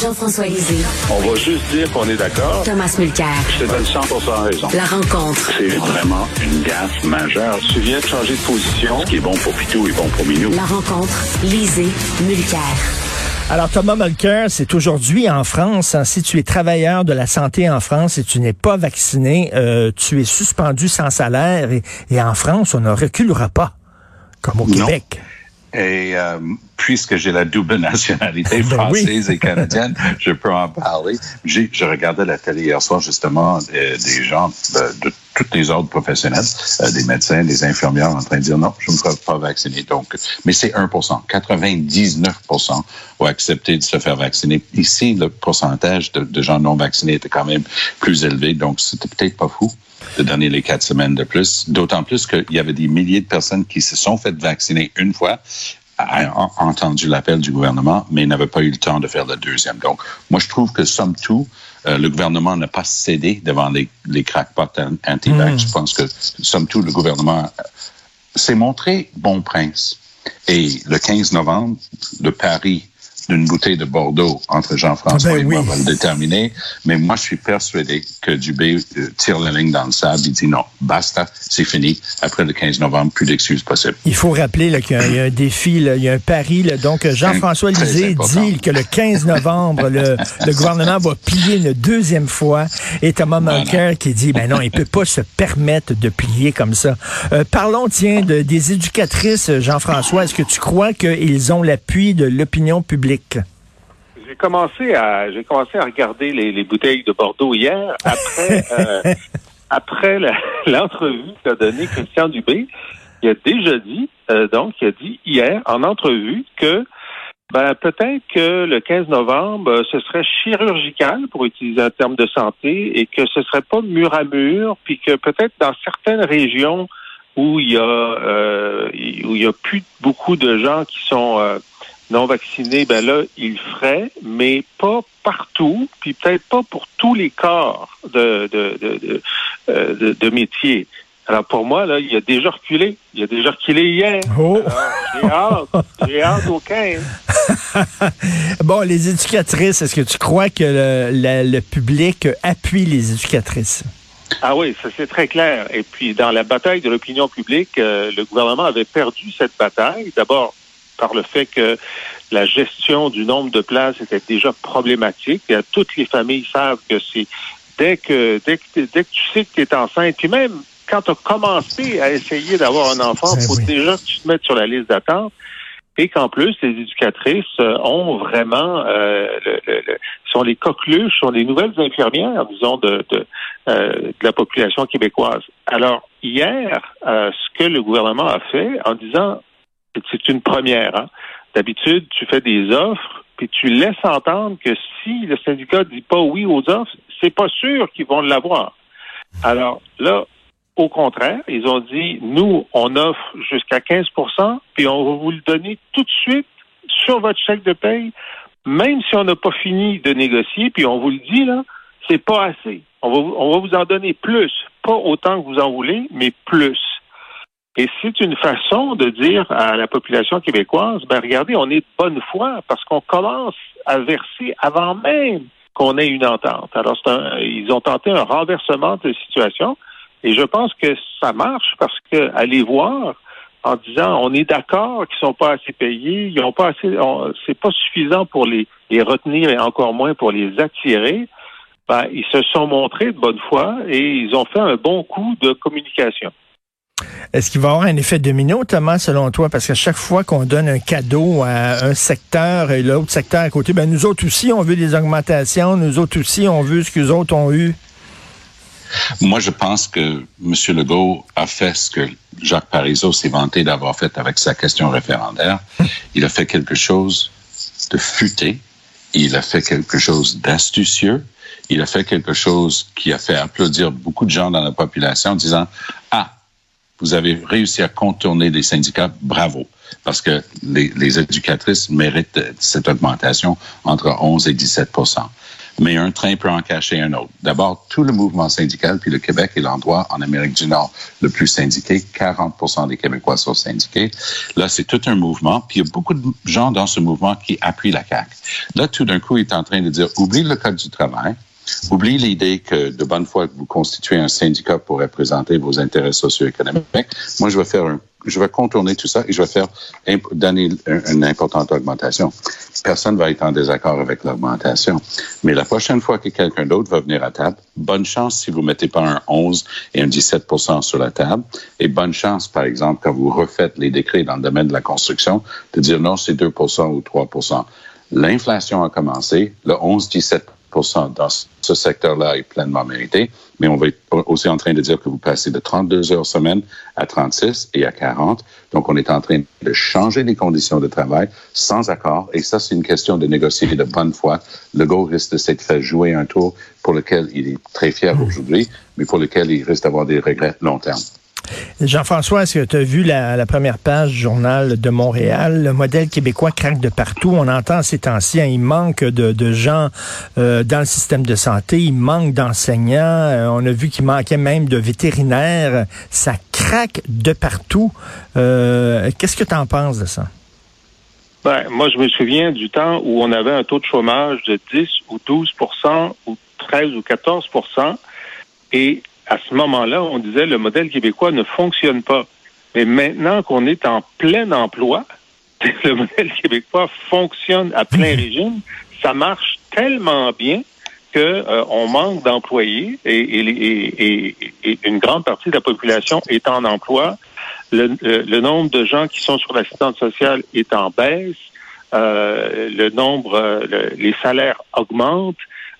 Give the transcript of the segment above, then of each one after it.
Jean-François Lisée. On va juste dire qu'on est d'accord. Thomas Mulcair. Je te donne 100 raison. La rencontre. C'est vraiment une gaffe majeure. Tu viens de changer de position. Ce qui est bon pour Pitou est bon pour Minou. La rencontre. Lisée. Mulcair. Alors Thomas Mulcair, c'est aujourd'hui en France. Hein, si tu es travailleur de la santé en France et tu n'es pas vacciné, euh, tu es suspendu sans salaire. Et, en France, on ne reculera pas, comme au Québec. Et euh, puisque j'ai la double nationalité ben française et canadienne, je peux en parler. Je regardais la télé hier soir, justement, euh, des gens de, tous les ordres professionnels, euh, des médecins, des infirmières en train de dire non, je ne me ferai pas vacciner. Donc, mais c'est 1 99% ont accepté de se faire vacciner. Ici, le pourcentage de, de gens non vaccinés était quand même plus élevé, donc c'était peut-être pas fou de donner les quatre semaines de plus. D'autant plus qu'il y avait des milliers de personnes qui se sont faites vacciner une fois a entendu l'appel du gouvernement, mais n'avait pas eu le temps de faire le deuxième. Donc, moi, je trouve que, somme tout, euh, le gouvernement n'a pas cédé devant les, les crackpots anti-vax. Hmm. Je pense que, somme tout, le gouvernement s'est montré bon prince. Et le 15 novembre, le pari d'une bouteille de Bordeaux entre Jean-François ben et moi va le déterminer. Mais moi, je suis persuadé que Dubé euh, tire la ligne dans le sable. Il dit non, basta, c'est fini. Après le 15 novembre, plus d'excuses possibles. Il faut rappeler qu'il y, a un défi, il y a un pari. donc, Jean-François Lisée dit que le 15 novembre, le, gouvernement va plier une deuxième fois. Et Thomas Mulcair qui dit, ben non, il peut pas se permettre de plier comme ça. Euh, parlons, tiens, de, des éducatrices, Jean-François. Est-ce que tu crois qu'ils ont l'appui de l'opinion publique? J'ai commencé à j'ai commencé à regarder les, bouteilles de Bordeaux hier après euh, après l'entrevue qu'a donnée Christian Dubé. Il a déjà dit euh, donc il a dit hier en entrevue que ben peut-être que le 15 novembre ce serait chirurgical pour utiliser un terme de santé et que ce serait pas mur à mur puis que peut-être dans certaines régions où il y a euh, où il y a plus beaucoup de gens qui sont non vaccinés, ben là, il ferait, mais pas partout, puis peut-être pas pour tous les corps de, de, de, euh, de, de métier. Alors pour moi, là, il a déjà reculé. Il a déjà reculé hier. Oh. J'ai hâte. J'ai hâte au 15. bon, les éducatrices, est-ce que tu crois que le, le, public appuie les éducatrices? Ah oui, ça c'est très clair. Et puis dans la bataille de l'opinion publique, euh, le gouvernement avait perdu cette bataille. D'abord, par le fait que la gestion du nombre de places était déjà problématique. Et toutes les familles savent que c'est dès que dès que, dès que tu sais que tu es enceinte, puis même quand tu as commencé à essayer d'avoir un enfant, il ben faut déjà que tu te mettes sur la liste d'attente. Et qu'en plus, les éducatrices euh, ont vraiment euh, sont les coqueluches, sont les nouvelles infirmières, disons, de, de, euh, de la population québécoise. Alors, hier, ce que le gouvernement a fait en disant c'est une première. Hein. D'habitude, tu fais des offres, puis tu laisses entendre que si le syndicat dit pas oui aux offres, c'est pas sûr qu'ils vont l'avoir. Alors là, au contraire, ils ont dit, nous, on offre jusqu'à 15% puis on va vous le donner tout de suite sur votre chèque de paye, même si on n'a pas fini de négocier, puis on vous le dit, là, c'est pas assez. On va, on va vous en donner plus. Pas autant que vous en voulez, mais plus. Et c'est une façon de dire à la population québécoise, ben regardez, on est de bonne foi parce qu'on commence à verser avant même qu'on ait une entente. Alors, ils ont tenté un renversement de situation et je pense que ça marche parce que allez voir en disant on est d'accord qu'ils sont pas assez payés, ils ont pas assez, c'est pas suffisant pour les, les retenir et encore moins pour les attirer. Ben, ils se sont montrés de bonne foi et ils ont fait un bon coup de communication. Est-ce qu'il va y avoir un effet domino, Thomas, selon toi? Parce qu'à chaque fois qu'on donne un cadeau à un secteur et l'autre secteur à côté, ben nous autres aussi, on veut des augmentations, nous autres aussi, on veut ce que les autres ont eu. Moi, je pense que M. Legault a fait ce que Jacques Parizeau s'est vanté d'avoir fait avec sa question référendaire. Il a fait quelque chose de futé. Il a fait quelque chose d'astucieux. Il a fait quelque chose qui a fait applaudir beaucoup de gens dans la population en disant, vous avez réussi à contourner les syndicats, bravo, parce que les, les éducatrices méritent cette augmentation entre 11 et 17% mais un train peut en cacher un autre. D'abord, tout le mouvement syndical, puis le Québec est l'endroit en Amérique du Nord le plus syndiqué. 40% des Québécois sont syndiqués. Là, c'est tout un mouvement, puis il y a beaucoup de gens dans ce mouvement qui appuient la CAQ. Là, tout d'un coup, il est en train de dire, oublie le Code du travail, Oublie l'idée que de bonne foi vous constituez un syndicat pour représenter vos intérêts socio-économiques. Moi, je vais faire un, je vais contourner tout ça et je vais faire donner une importante augmentation. Personne va être en désaccord avec l'augmentation. Mais la prochaine fois que quelqu'un d'autre va venir à table, bonne chance si vous mettez pas un 11 et un 17% sur la table. Et bonne chance, par exemple, quand vous refaites les décrets dans le domaine de la construction, de dire non, c'est 2% ou 3% L'inflation a commencé. Le 11-17 dans ce secteur-là est pleinement mérité, mais on va être aussi en train de dire que vous passez de 32 heures semaine à 36 et à 40. Donc, on est en train de changer les conditions de travail sans accord. Et ça, c'est une question de négocier de bonne foi. Le go risque de s'être fait jouer un tour pour lequel il est très fier aujourd'hui, mais pour lequel il risque d'avoir des regrets long terme. Jean-François, est-ce que tu as vu la, première page du journal de Montréal? Le modèle québécois craque de partout. On entend ces temps-ci, hein, il manque de, gens euh, dans le système de santé, il manque d'enseignants. Euh, on a vu qu'il manquait même de vétérinaires. Ça craque de partout. Euh, qu'est-ce que tu en penses de ça? Ben, moi, je me souviens du temps où on avait un taux de chômage de 10 ou 12% ou 13 ou 14 et à ce moment-là, on disait le modèle québécois ne fonctionne pas. Mais maintenant qu'on est en plein emploi, le modèle québécois fonctionne à plein régime, ça marche tellement bien que euh, on manque d'employés et, une grande partie de la population est en emploi. Le, nombre de gens qui sont sur l'assistance sociale est en baisse. Euh, le nombre, euh, les salaires augmentent.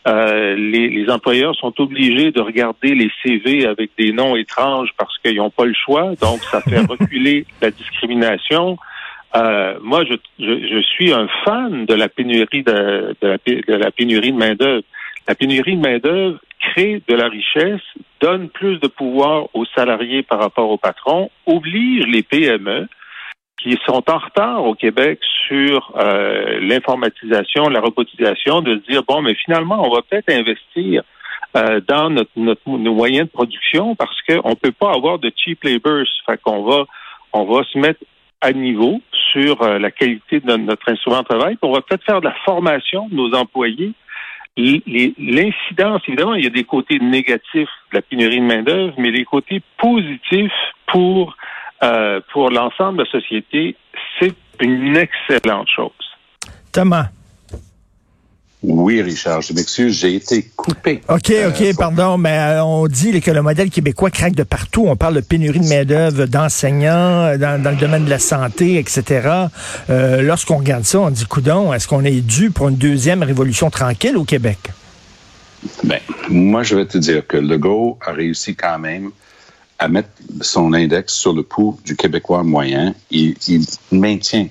Euh, les, employeurs sont obligés de regarder les CV avec des noms étranges parce qu'ils n'ont pas le choix, donc ça fait reculer la discrimination. Euh, moi, je, je, suis un fan de la pénurie de, de, la, de la pénurie de main d'œuvre. La pénurie de main d'œuvre crée de la richesse, donne plus de pouvoir aux salariés par rapport aux patrons, oblige les PME qui sont en retard au Québec sur euh, l'informatisation, la robotisation, de dire bon, mais finalement, on va peut-être investir euh, dans notre, notre, nos moyens de production parce qu'on ne peut pas avoir de cheap labor. Fait qu'on va on va se mettre à niveau sur euh, la qualité de notre instrument de travail. On va peut-être faire de la formation de nos employés. L'incidence, évidemment, il y a des côtés négatifs de la pénurie de main-d'œuvre, mais les côtés positifs pour euh, pour l'ensemble de la société, c'est une excellente chose. Thomas. Oui, Richard, je m'excuse, j'ai été coupé. OK, euh, OK, pardon, mais euh, on dit que le modèle québécois craque de partout. On parle de pénurie de main-d'œuvre, d'enseignants, dans, le domaine de la santé, etc. Lorsqu'on regarde ça, on dit, coudon, est-ce qu'on est dû pour une deuxième révolution tranquille au Québec? Ben, moi, je vais te dire que Legault a réussi quand même à mettre son index sur le pouls du Québécois moyen. Il, il maintient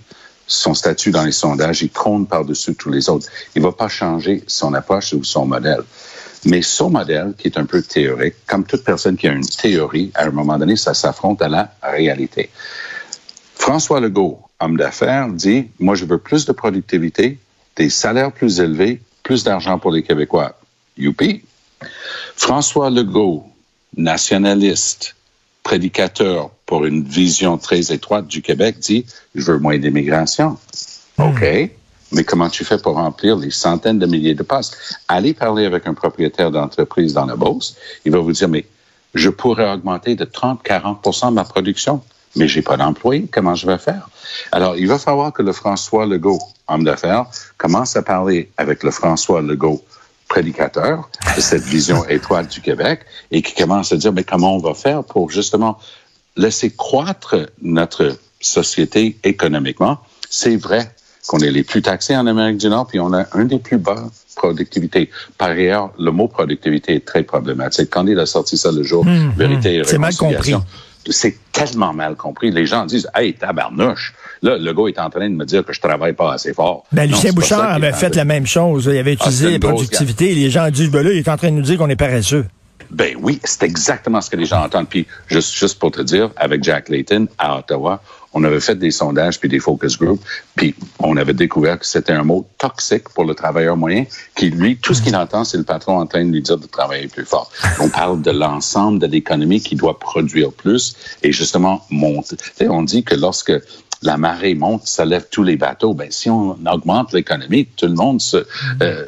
son statut dans les sondages, il trône par-dessus tous les autres. Il ne va pas changer son approche ou son modèle. Mais son modèle, qui est un peu théorique, comme toute personne qui a une théorie, à un moment donné, ça s'affronte à la réalité. François Legault, homme d'affaires, dit, moi, je veux plus de productivité, des salaires plus élevés, plus d'argent pour les Québécois. Youpi! François Legault, nationaliste, prédicateur pour une vision très étroite du Québec dit je veux moins d'immigration. Hmm. OK. Mais comment tu fais pour remplir les centaines de milliers de postes? Allez parler avec un propriétaire d'entreprise dans la Beauce. Il va vous dire, mais je pourrais augmenter de 30-40% ma production. mais j'ai pas d'employé. Comment je vais faire? Alors, il va falloir que le François Legault, homme d'affaires, commence à parler avec le François Legault, de cette vision étoile du Québec, et qui commence à dire, mais comment on va faire pour justement laisser croître notre société économiquement? C'est vrai qu'on est les plus taxés en Amérique du Nord, puis on a un des plus bas productivité. Par ailleurs, le mot productivité est très problématique. Quand il a sorti ça le jour, Hum, vérité et hum. C'est mal réconciliation, compris. C'est tellement mal compris. Les gens disent, hey, tabarnouche. Là, le gars est en train de me dire que je travaille pas assez fort. Ben, Lucien Bouchard avait fait la même chose. Il avait Ah, utilisé la productivité. Les gens disent, ben là, il est en train de nous dire qu'on est paresseux. Ben oui, c'est exactement ce que les gens entendent. Puis juste, juste pour te dire, avec Jack Layton à Ottawa, on avait fait des sondages puis des focus groups, puis on avait découvert que c'était un mot toxique pour le travailleur moyen, qui lui, tout ce qu'il entend, c'est le patron en train de lui dire de travailler plus fort. On parle de l'ensemble de l'économie qui doit produire plus et justement monter. On dit que lorsque la marée monte, ça lève tous les bateaux. Ben, si on augmente l'économie, tout le monde se, euh,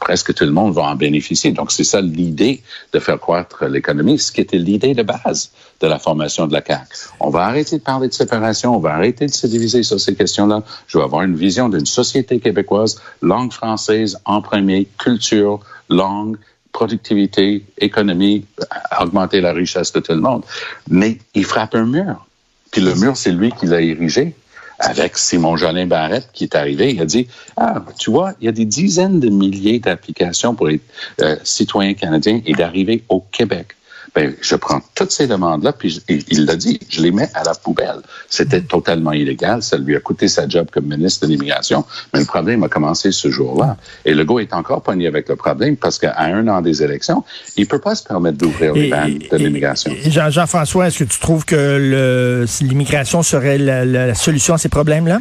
presque tout le monde va en bénéficier. Donc, c'est ça l'idée de faire croître l'économie, ce qui était l'idée de base de la formation de la CAQ. On va arrêter de parler de séparation, on va arrêter de se diviser sur ces questions-là. Je veux avoir une vision d'une société québécoise, langue française en premier, culture, langue, productivité, économie, augmenter la richesse de tout le monde. Mais il frappe un mur. Puis le mur, c'est lui qui l'a érigé avec Simon Jolin Barrette qui est arrivé. Il a dit, ah, tu vois, il y a des dizaines de milliers d'applications pour être euh, citoyen canadien et d'arriver au Québec. Ben, je prends toutes ces demandes-là, puis je- il il l'a dit, je les mets à la poubelle. C'était totalement illégal. Ça lui a coûté sa job comme ministre de l'Immigration. Mais le problème a commencé ce jour-là. Et le gars est encore pogné avec le problème parce qu'à un an des élections, il peut pas se permettre d'ouvrir les vannes de l'immigration. Jean-François, est-ce que tu trouves que le- l'immigration serait la, la- la solution à ces problèmes-là?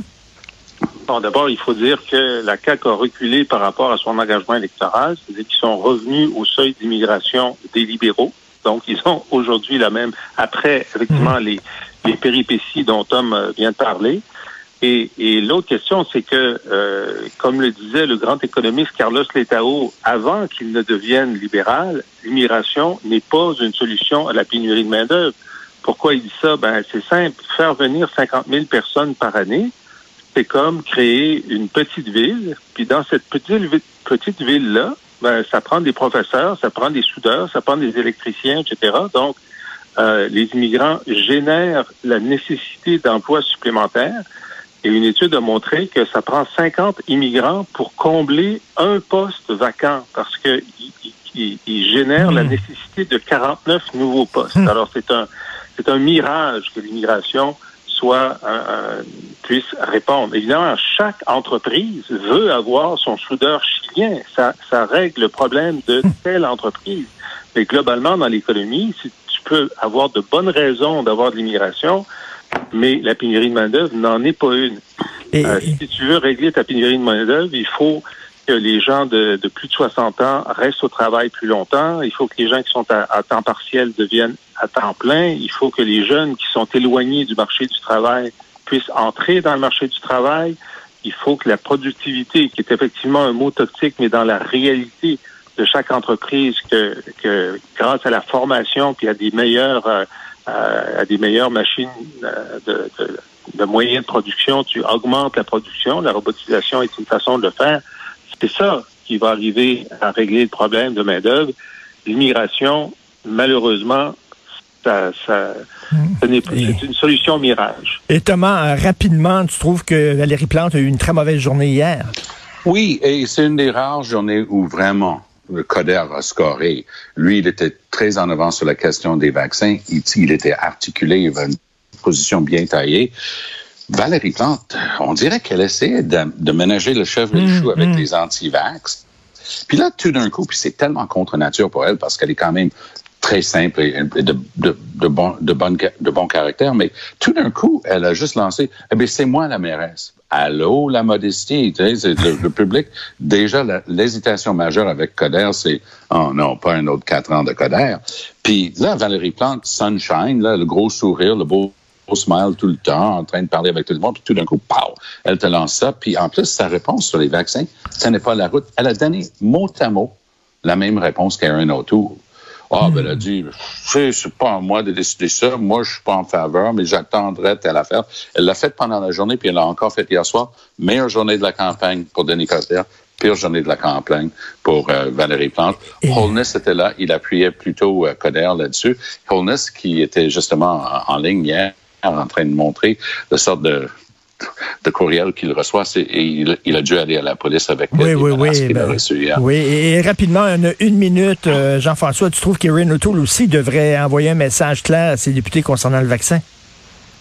Bon, d'abord, il faut dire que la CAQ a reculé par rapport à son engagement électoral, c'est-à-dire qu'ils sont revenus au seuil d'immigration des libéraux. Donc, ils ont aujourd'hui la même, après, effectivement, les, les péripéties dont Tom euh, vient de parler. Et, et l'autre question, c'est que, euh, comme le disait le grand économiste Carlos Letao, avant qu'il ne devienne libéral, l'immigration n'est pas une solution à la pénurie de main-d'œuvre. Pourquoi il dit ça? Ben, c'est simple. Faire venir 50 000 personnes par année, c'est comme créer une petite ville. Puis dans cette petite, petite ville-là, ben, ça prend des professeurs, ça prend des soudeurs, ça prend des électriciens, etc. Donc, euh, les immigrants génèrent la nécessité d'emplois supplémentaires. Et une étude a montré que ça prend 50 immigrants pour combler un poste vacant parce que ils il, il génèrent la nécessité de 49 nouveaux postes. Alors c'est un c'est un mirage que l'immigration soit un- puisse répondre. Évidemment, chaque entreprise veut avoir son soudeur chilien. Ça, ça règle le problème de telle entreprise. Mais globalement, dans l'économie, si tu peux avoir de bonnes raisons d'avoir de l'immigration, mais la pénurie de main-d'œuvre n'en est pas une. Et, Euh, si tu veux régler ta pénurie de main-d'œuvre, il faut que les gens de, de plus de 60 ans restent au travail plus longtemps. Il faut que les gens qui sont à, à temps partiel deviennent à temps plein. Il faut que les jeunes qui sont éloignés du marché du travail puissent entrer dans le marché du travail. Il faut que la productivité, qui est effectivement un mot toxique, mais dans la réalité de chaque entreprise, que, que grâce à la formation puis à des meilleures euh, euh, à des meilleures machines euh, de, de, de moyens de production, tu augmentes la production. La robotisation est une façon de le faire. C'est ça qui va arriver à régler le problème de main-d'œuvre. L'immigration, malheureusement, ça, ça, ce n'est pas- c'est une solution mirage. et Thomas, euh, rapidement, tu trouves que Valérie Plante a eu une très mauvaise journée hier? Oui, et c'est une des rares journées où vraiment le Coder a scoré. Lui, il était très en avant sur la question des vaccins. Il, il était articulé, il avait une position bien taillée. Valérie Plante, on dirait qu'elle essayait de, de ménager le chevre et le chou avec les anti-vax. Puis là, tout d'un coup, puis c'est tellement contre nature pour elle parce qu'elle est quand même très simple et de, de, de, bon, de, bonne, ca- de bon caractère, mais tout d'un coup, elle a juste lancé, eh bien, c'est moi la mairesse. Allô, la modestie, tu sais, c'est le, le public. Déjà, l'hésitation majeure avec Coder, c'est, oh non, pas un autre quatre ans de Coder. Puis là, Valérie Plante, Sunshine, là, le gros sourire, le beau smile tout le temps, en train de parler avec tout le monde, puis tout d'un coup, pow, elle te lance ça. Puis en plus, sa réponse sur les vaccins, ça n'est pas la route. Elle a donné mot à mot la même réponse qu'Aaron O'Toole. Ah, ben, elle a dit, c'est pas à moi de décider ça. Moi, je suis pas en faveur, mais j'attendrai telle affaire. Elle l'a fait pendant la journée, puis elle l'a encore fait hier soir. Meilleure journée de la campagne pour Denis Coderre pire journée de la campagne pour euh, Valérie Plante. Holness était là, il appuyait plutôt euh, Coder là-dessus. Holness qui était justement en, en ligne hier en train de montrer de sorte de de courriel qu'il reçoit, et il, a dû aller à la police avec oui, les oui, oui, qu'il a ben, Oui, et, rapidement, une, une minute, euh, Jean-François, tu trouves qu'Erin O'Toole aussi devrait envoyer un message clair à ses députés concernant le vaccin?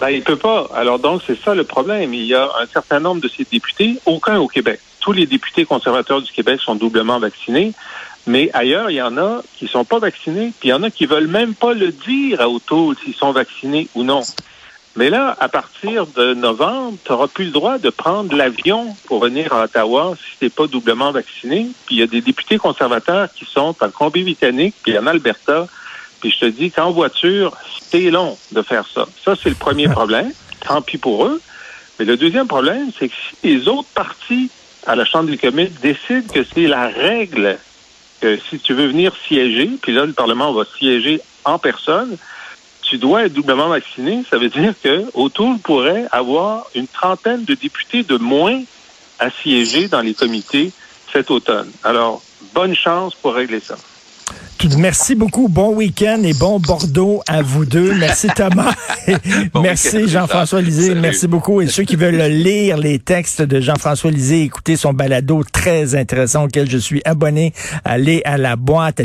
Ben, il peut pas. Alors donc, c'est ça le problème. Il y a un certain nombre de ces députés, aucun au Québec. Tous les députés conservateurs du Québec sont doublement vaccinés. Mais ailleurs, il y en a qui sont pas vaccinés, puis il y en a qui veulent même pas le dire à O'Toole s'ils sont vaccinés ou non. Mais là, à partir de novembre, tu n'auras plus le droit de prendre l'avion pour venir à Ottawa si tu n'es pas doublement vacciné. Puis il y a des députés conservateurs qui sont en Colombie-Britannique, puis en Alberta. Puis je te dis qu'en voiture, c'est long de faire ça. Ça, c'est le premier problème. Tant pis pour eux. Mais le deuxième problème, c'est que si les autres partis à la Chambre des communes décident que c'est la règle que si tu veux venir siéger, puis là, le Parlement va siéger en personne, tu dois être doublement vacciné, ça veut dire que O'Toole pourrait avoir une trentaine de députés de moins à siéger dans les comités cet automne. Alors, bonne chance pour régler ça. Merci beaucoup. Bon week-end et bon Bordeaux à vous deux. Merci Thomas. Merci Jean-François Lisée. Merci beaucoup. Et ceux qui veulent lire les textes de Jean-François Lisée, écouter son balado très intéressant auquel je suis abonné, allez à la boîte à